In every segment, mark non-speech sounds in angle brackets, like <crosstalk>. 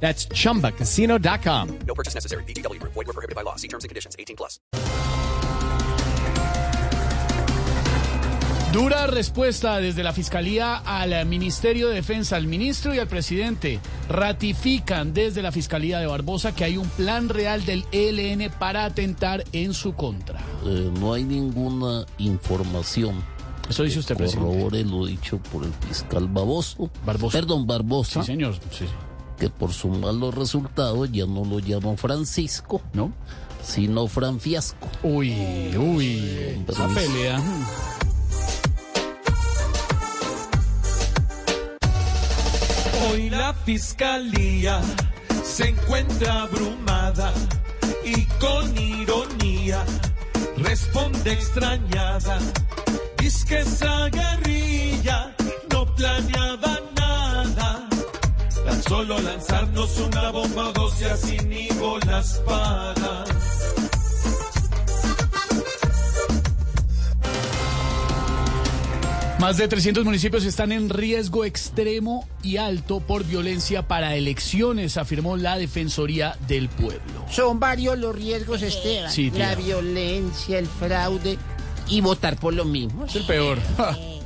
That's chumbacasino.com. No purchase necessary. BGW. Void were prohibited by law. See terms and conditions. 18 plus. Dura respuesta desde la Fiscalía al Ministerio de Defensa, al ministro y al presidente. Ratifican desde la Fiscalía de Barbosa que hay un plan real del ELN para atentar en su contra. Eh, no hay ninguna información Eso dice usted, presidente. corrobore lo dicho por el fiscal Baboso. Barbosa. Perdón, Barbosa. Sí, señor. Sí, sí. Que por su malos resultados ya no lo llaman Francisco, ¿No? sino Fran Fiasco. Uy, uy. Esa pelea. Hoy la fiscalía se encuentra abrumada y con ironía responde extrañada. Dice que esa guerrilla solo lanzarnos una bomba o dos y así ni bolas para. Más de 300 municipios están en riesgo extremo y alto por violencia para elecciones, afirmó la Defensoría del Pueblo. Son varios los riesgos, Esteban. Sí, la violencia, el fraude y votar por lo mismo. Es el peor. <laughs>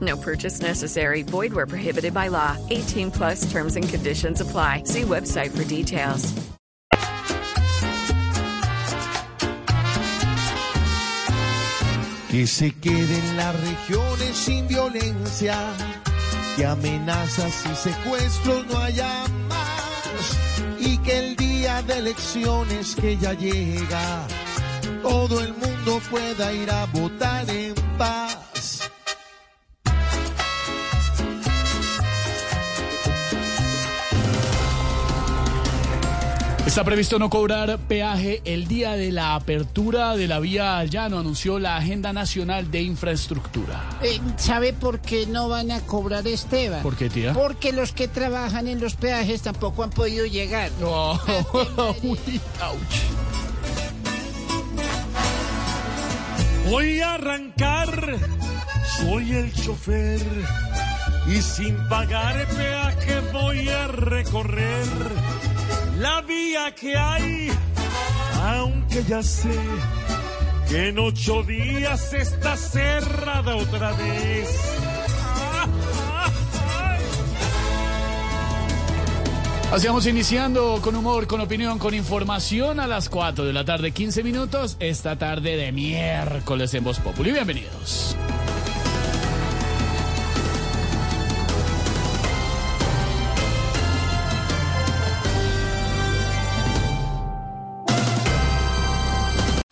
No purchase necessary. Void where prohibited by law. 18 plus terms and conditions apply. See website for details. Que se queden las regiones sin violencia, que amenazas y secuestros no haya más, y que el día de elecciones que ya llega, todo el mundo pueda ir a votar en paz. Está previsto no cobrar peaje el día de la apertura de la vía al llano, anunció la Agenda Nacional de Infraestructura. Eh, ¿Sabe por qué no van a cobrar, Esteban? ¿Por qué, tía? Porque los que trabajan en los peajes tampoco han podido llegar. No. <laughs> Uy, ouch. Voy a arrancar, soy el chofer y sin pagar peaje voy a recorrer la vía que hay, aunque ya sé que en ocho días está cerrada otra vez. Hacíamos iniciando con humor, con opinión, con información a las 4 de la tarde, 15 minutos, esta tarde de miércoles en Voz Populi. Bienvenidos.